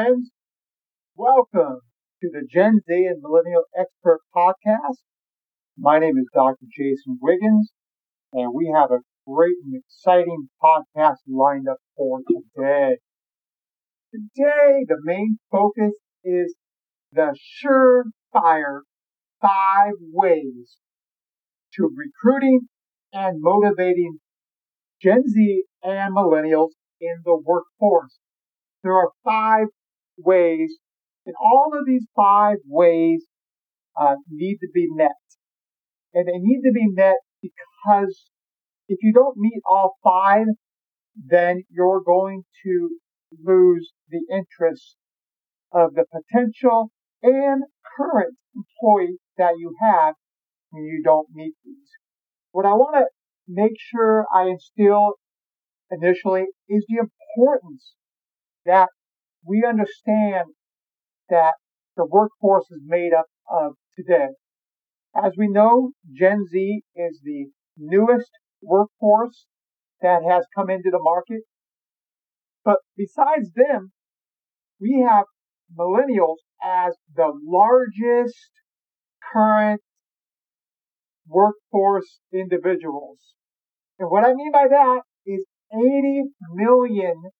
friends. Welcome to the Gen Z and Millennial Expert Podcast. My name is Dr. Jason Wiggins, and we have a great and exciting podcast lined up for today. Today, the main focus is the surefire five ways to recruiting and motivating Gen Z and millennials in the workforce. There are five ways, and all of these five ways uh, need to be met. And they need to be met because if you don't meet all five, then you're going to lose the interest of the potential and current employee that you have when you don't meet these. What I want to make sure I instill initially is the importance that we understand that the workforce is made up of today. As we know, Gen Z is the newest workforce that has come into the market. But besides them, we have millennials as the largest current workforce individuals. And what I mean by that is 80 million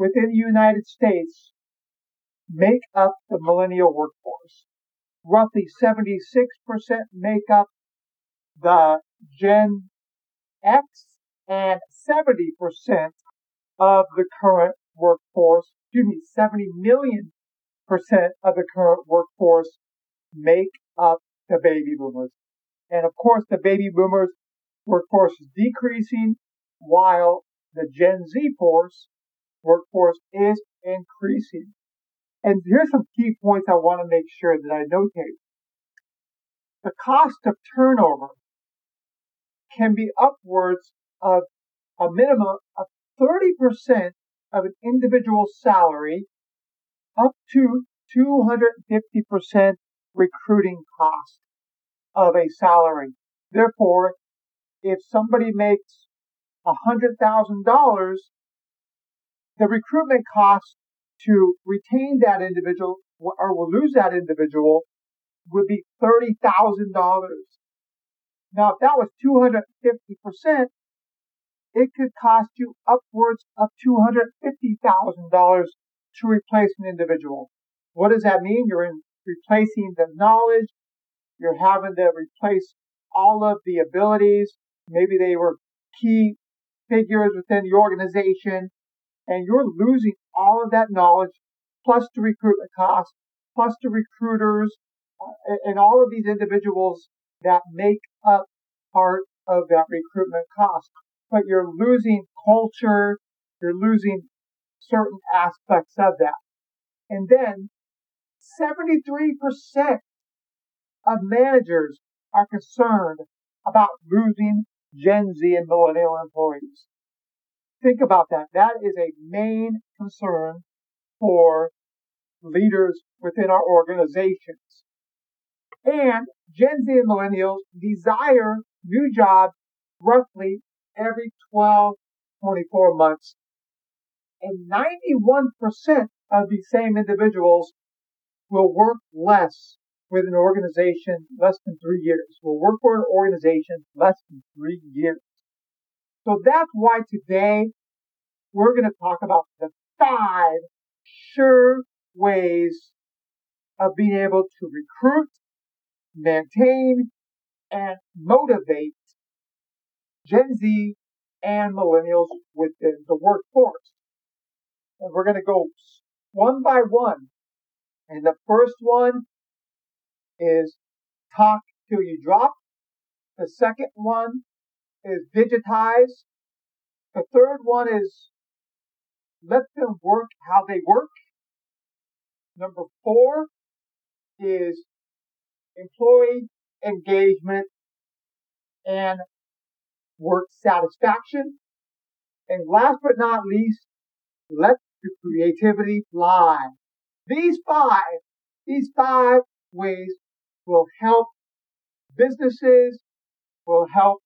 within the United States make up the millennial workforce. Roughly 76% make up the Gen X and 70% of the current workforce, excuse me, 70 million percent of the current workforce make up the baby boomers. And of course, the baby boomers workforce is decreasing while the Gen Z force workforce is increasing. And here's some key points I want to make sure that I notate. The cost of turnover can be upwards of a minimum of 30% of an individual's salary up to 250% recruiting cost of a salary. Therefore, if somebody makes $100,000, the recruitment cost to retain that individual or will lose that individual would be $30,000. Now, if that was 250%, it could cost you upwards of $250,000 to replace an individual. What does that mean? You're in replacing the knowledge. You're having to replace all of the abilities. Maybe they were key figures within the organization and you're losing all of that knowledge plus the recruitment cost, plus the recruiters uh, and all of these individuals that make up part of that recruitment cost. But you're losing culture. You're losing certain aspects of that. And then 73% of managers are concerned about losing Gen Z and millennial employees. Think about that. That is a main concern for leaders within our organizations. And Gen Z and millennials desire new jobs roughly every 12, 24 months and 91% of these same individuals will work less with an organization less than three years, will work for an organization less than three years. So that's why today we're going to talk about the five sure ways of being able to recruit, maintain, and motivate Gen Z and millennials within the workforce. And we're going to go one by one. And the first one is talk till you drop. The second one is digitize. The third one is let them work how they work. Number four is employee engagement and work satisfaction. And last but not least, let the creativity fly. These five, these five ways will help businesses, will help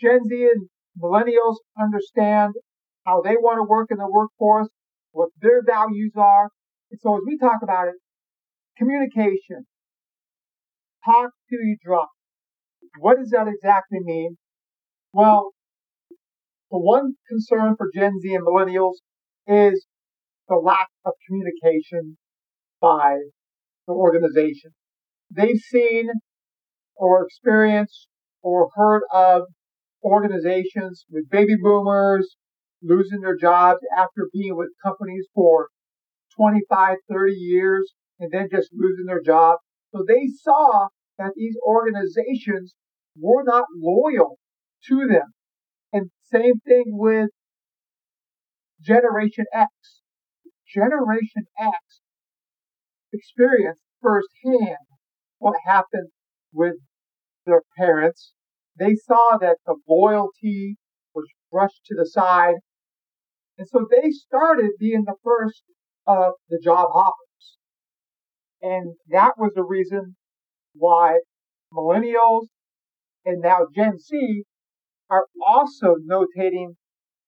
Gen Z and millennials understand how they want to work in the workforce, what their values are. And so as we talk about it, communication, talk till you drop. What does that exactly mean? Well, the one concern for Gen Z and millennials is the lack of communication by the organization. They've seen or experienced or heard of organizations with baby boomers losing their jobs after being with companies for 25, 30 years and then just losing their job. So they saw that these organizations were not loyal to them. And same thing with Generation X. Generation X experienced firsthand what happened with their parents. They saw that the loyalty was brushed to the side. And so they started being the first of the job hoppers. And that was the reason why millennials and now Gen Z are also notating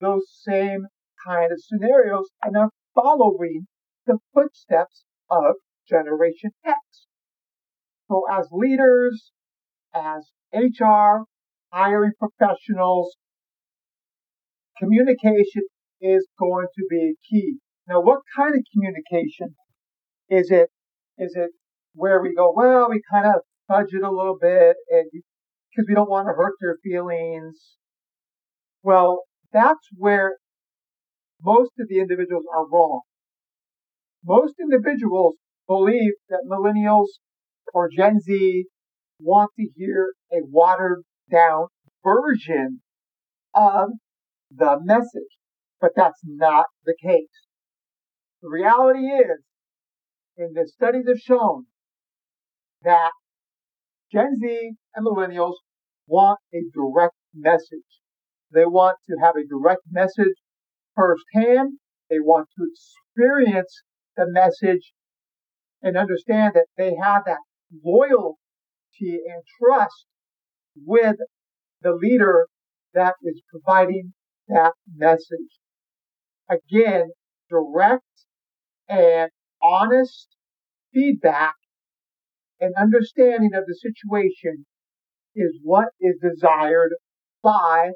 those same kind of scenarios and are following the footsteps of Generation X. So as leaders, as HR, hiring professionals, communication is going to be key. Now, what kind of communication is it? Is it where we go, well, we kind of budget a little bit and because we don't want to hurt their feelings. Well, that's where most of the individuals are wrong. Most individuals believe that millennials or Gen Z want to hear a watered down version of the message, but that's not the case. The reality is, and the studies have shown that Gen Z and millennials want a direct message. They want to have a direct message firsthand. They want to experience the message and understand that they have that loyalty and trust with the leader that is providing that message. Again, direct and honest feedback and understanding of the situation is what is desired by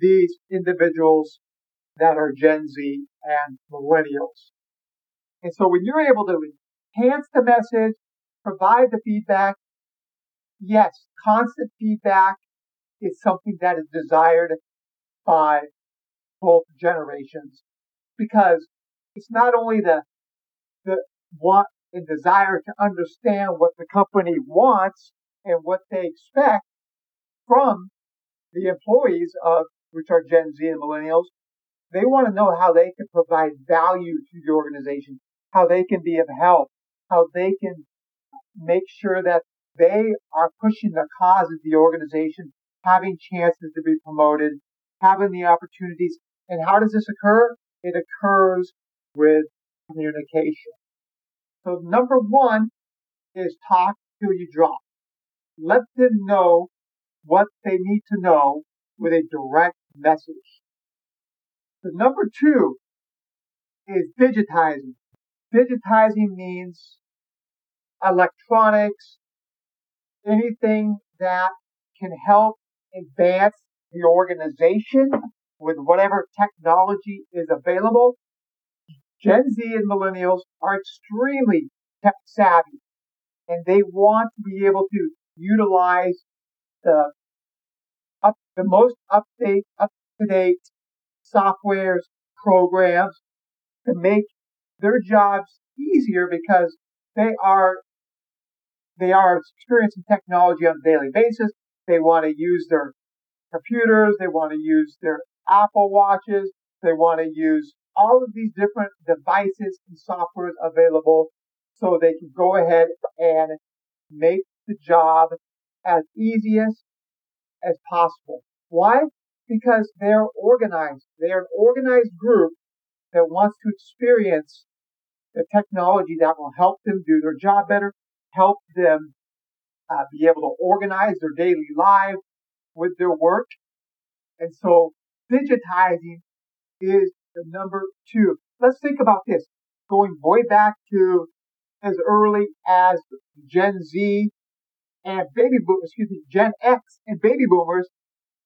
these individuals that are Gen Z and millennials. And so when you're able to enhance the message, provide the feedback, yes, constant feedback is something that is desired by both generations because it's not only the the want and desire to understand what the company wants and what they expect from the employees of which are Gen Z and millennials. They want to know how they can provide value to the organization, how they can be of help, how they can make sure that they are pushing the cause of the organization, having chances to be promoted, having the opportunities. And how does this occur? It occurs with communication. So number one is talk till you drop. Let them know what they need to know with a direct message. The number two is digitizing. Digitizing means electronics, anything that can help advance the organization with whatever technology is available. Gen Z and millennials are extremely tech savvy and they want to be able to utilize the up, the most update, up to date softwares, programs to make their jobs easier because they are they are experiencing technology on a daily basis. They want to use their computers, they want to use their Apple watches, they want to use all of these different devices and softwares available so they can go ahead and make the job as easy as, as possible. Why? Because they're organized. They're an organized group that wants to experience the technology that will help them do their job better, help them uh, be able to organize their daily life with their work. And so digitizing is the number two. let's think about this. Going way back to as early as Gen Z and baby boomers, excuse me, Gen X and baby boomers,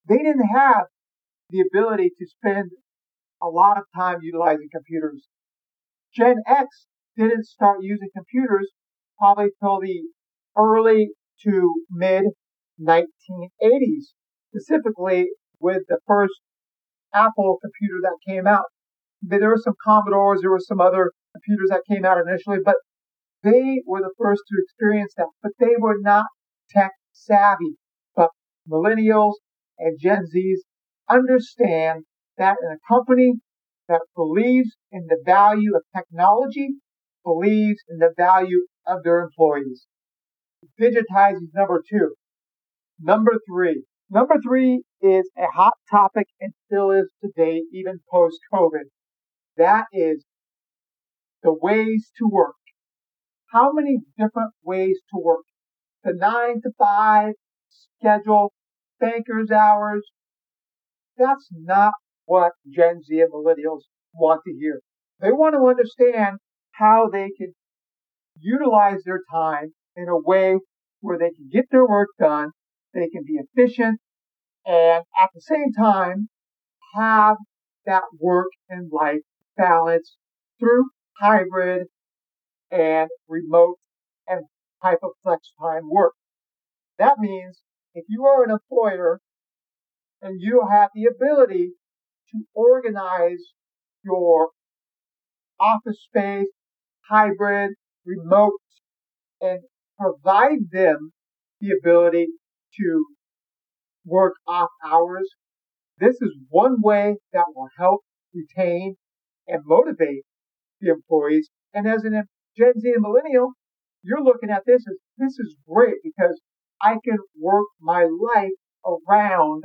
they didn't have the ability to spend a lot of time utilizing computers. Gen X didn't start using computers probably till the early to mid 1980s, specifically with the first Apple computer that came out. There were some Commodores, there were some other computers that came out initially, but they were the first to experience that, but they were not tech savvy. But millennials and Gen Zs understand that in a company that believes in the value of technology, believes in the value of their employees. Digitize is number two. Number three. Number three is a hot topic and still is today, even post COVID. That is the ways to work. How many different ways to work? The nine to five schedule, banker's hours. That's not what Gen Z and millennials want to hear. They want to understand how they can utilize their time in a way where they can get their work done, they can be efficient, and at the same time have that work and life balance through hybrid and remote and type of flex time work. That means if you are an employer and you have the ability to organize your office space, hybrid, remote, and provide them the ability to work off hours. This is one way that will help retain and motivate the employees. And as an Gen Z and millennial, you're looking at this as this is great because I can work my life around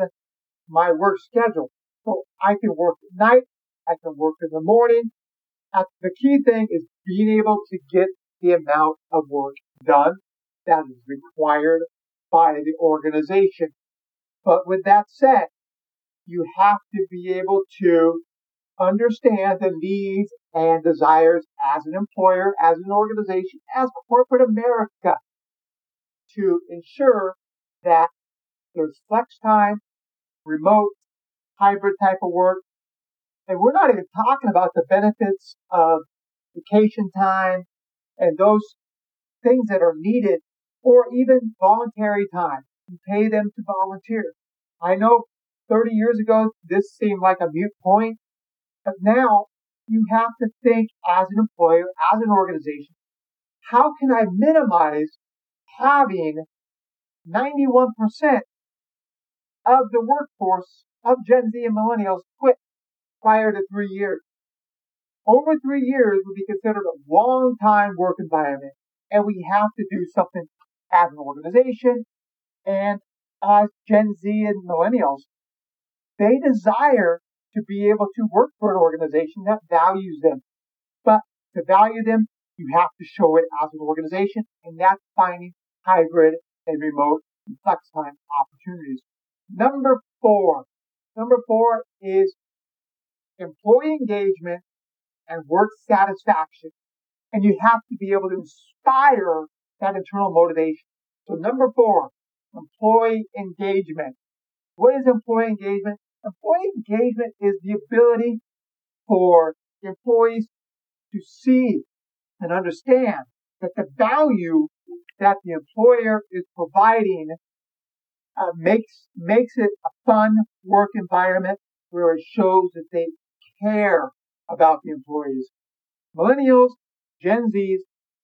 my work schedule. So I can work at night, I can work in the morning. The key thing is being able to get the amount of work done that is required by the organization. But with that said, you have to be able to understand the needs and desires as an employer, as an organization, as corporate America to ensure that there's flex time, remote, hybrid type of work. And we're not even talking about the benefits of vacation time and those things that are needed or even voluntary time. You pay them to volunteer. I know 30 years ago, this seemed like a mute point, but now you have to think as an employer, as an organization, how can I minimize having 91% of the workforce of Gen Z and millennials quit prior to three years? Over three years would be considered a long time work environment, and we have to do something as an organization and as Gen Z and millennials. They desire to be able to work for an organization that values them. But to value them, you have to show it as an organization, and that's finding hybrid and remote and flex time opportunities. Number four. Number four is employee engagement and work satisfaction. And you have to be able to inspire that internal motivation. So number four, employee engagement. What is employee engagement? Employee engagement is the ability for employees to see and understand that the value that the employer is providing uh, makes makes it a fun work environment where it shows that they care about the employees. Millennials, Gen Zs,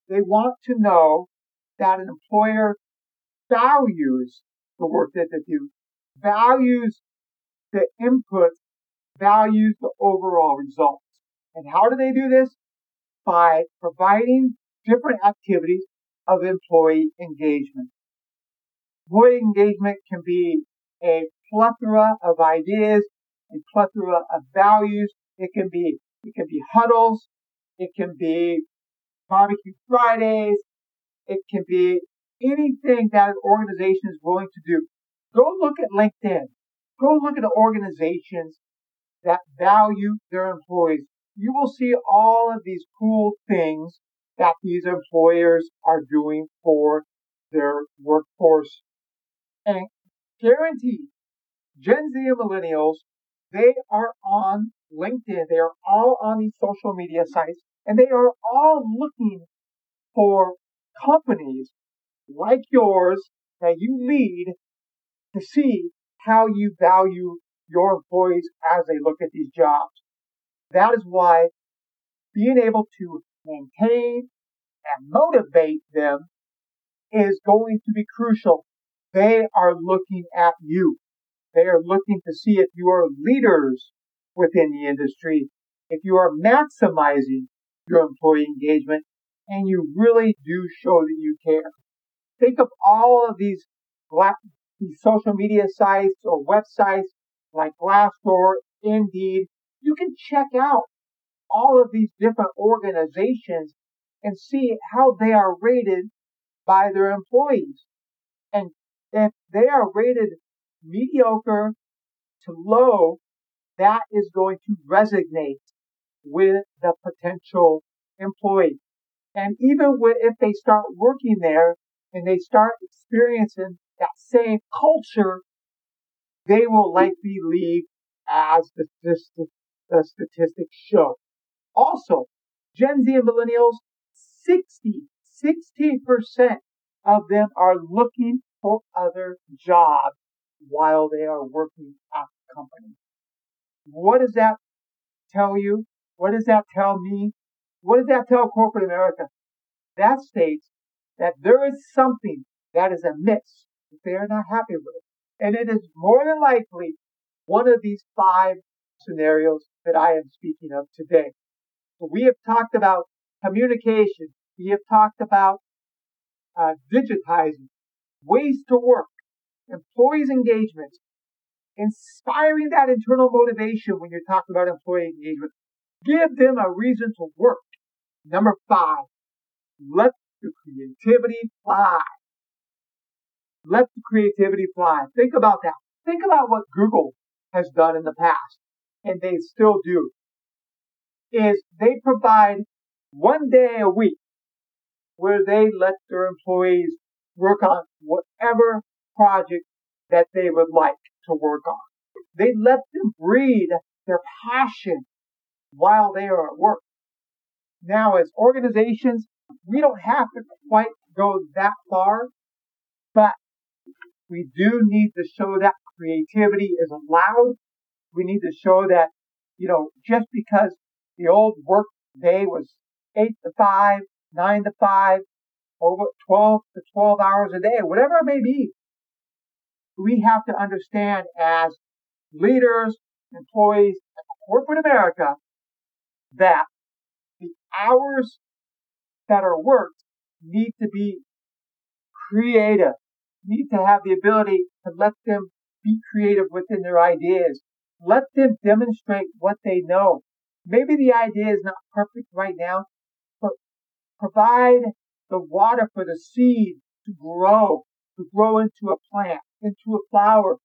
they want to know that an employer values the work that they do, values the input, values the overall results. And how do they do this? By providing different activities of employee engagement. Employee engagement can be a plethora of ideas, a plethora of values. It can be, it can be huddles. It can be barbecue Fridays. It can be anything that an organization is willing to do. Go look at LinkedIn. Go look at the organizations that value their employees. you will see all of these cool things that these employers are doing for their workforce. And guaranteed, Gen Z and millennials, they are on LinkedIn. They are all on these social media sites and they are all looking for companies like yours that you lead to see how you value your employees as they look at these jobs. That is why being able to maintain and motivate them is going to be crucial. They are looking at you. They are looking to see if you are leaders within the industry, if you are maximizing your employee engagement, and you really do show that you care. Think of all of these, these social media sites or websites like Glassdoor, Indeed. You can check out all of these different organizations and see how they are rated by their employees. And if they are rated mediocre to low, that is going to resonate with the potential employee. And even if they start working there and they start experiencing that same culture, they will likely leave as the, the statistics show. Also, Gen Z and millennials, 60, 60% of them are looking for other jobs while they are working at the company. What does that tell you? What does that tell me? What does that tell corporate America? That states that there is something that is amiss that they are not happy with. And it is more than likely one of these five scenarios that I am speaking of today. So we have talked about communication. We have talked about uh, digitizing, ways to work, employees' engagement, inspiring that internal motivation when you're talking about employee engagement. Give them a reason to work. Number five, let the creativity fly. Let the creativity fly. Think about that. Think about what Google has done in the past, and they still do, is they provide one day a week where they let their employees work on whatever project that they would like to work on. They let them breathe their passion while they are at work. Now, as organizations, we don't have to quite go that far, but we do need to show that creativity is allowed. We need to show that, you know, just because the old work day was eight to five, nine to five, over 12 to 12 hours a day, whatever it may be, we have to understand as leaders, employees, corporate America, that the hours that are worked need to be creative, need to have the ability to let them be creative within their ideas. Let them demonstrate what they know. Maybe the idea is not perfect right now, but provide the water for the seed to grow, to grow into a plant, into a flower.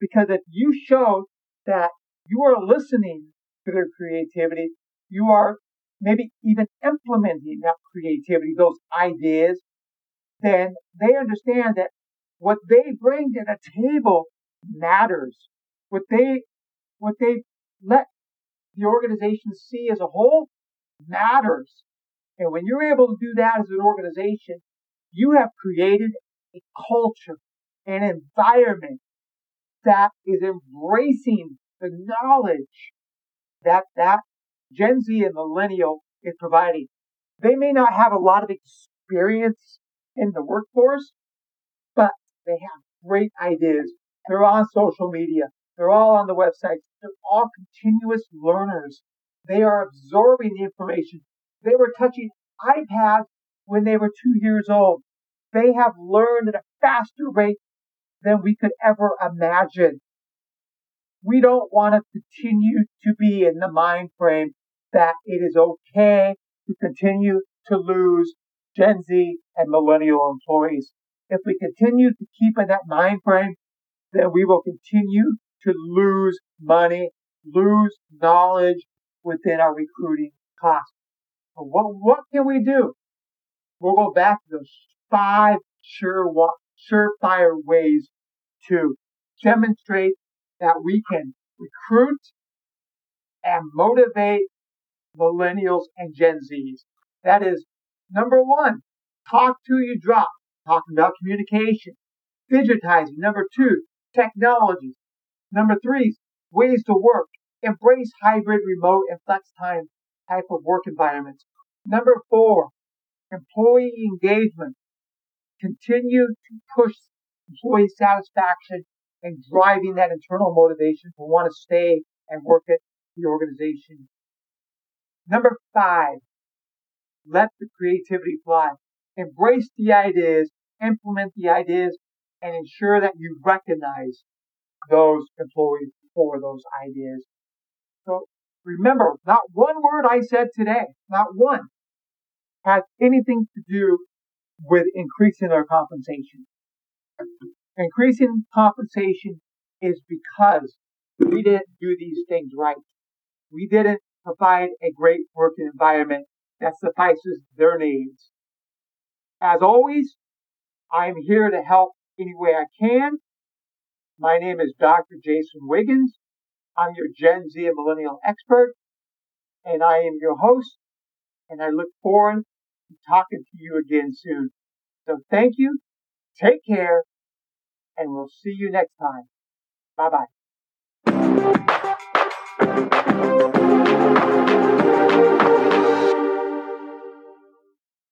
Because if you show that you are listening to their creativity, you are maybe even implementing that creativity, those ideas, then they understand that what they bring to the table matters. What they, what they let the organization see as a whole matters. And when you're able to do that as an organization, you have created a culture, an environment that is embracing the knowledge that that Gen Z and millennial is providing. They may not have a lot of experience in the workforce, but they have great ideas. They're on social media. They're all on the websites. They're all continuous learners. They are absorbing the information. They were touching iPads when they were two years old. They have learned at a faster rate than we could ever imagine. We don't want to continue to be in the mind frame that it is okay to continue to lose Gen Z and millennial employees. If we continue to keep in that mind frame, then we will continue to lose money, lose knowledge, within our recruiting costs. What, what can we do? We'll go back to those five sure, surefire ways to demonstrate that we can recruit and motivate millennials and Gen Zs. That is number one, talk to you drop, talking about communication, digitizing. Number two, technology. Number three, ways to work, embrace hybrid, remote, and flex time type of work environments. Number four, employee engagement. Continue to push employee satisfaction and driving that internal motivation to want to stay and work at the organization. Number five, let the creativity fly. Embrace the ideas, implement the ideas, and ensure that you recognize those employees for those ideas. So remember, not one word I said today, not one, has anything to do with increasing their compensation. Increasing compensation is because we didn't do these things right. We didn't provide a great working environment that suffices their needs. As always, I am here to help any way I can. My name is Dr. Jason Wiggins. I'm your Gen Z and Millennial expert, and I am your host, and I look forward talking to you again soon. So thank you, take care, and we'll see you next time. Bye bye.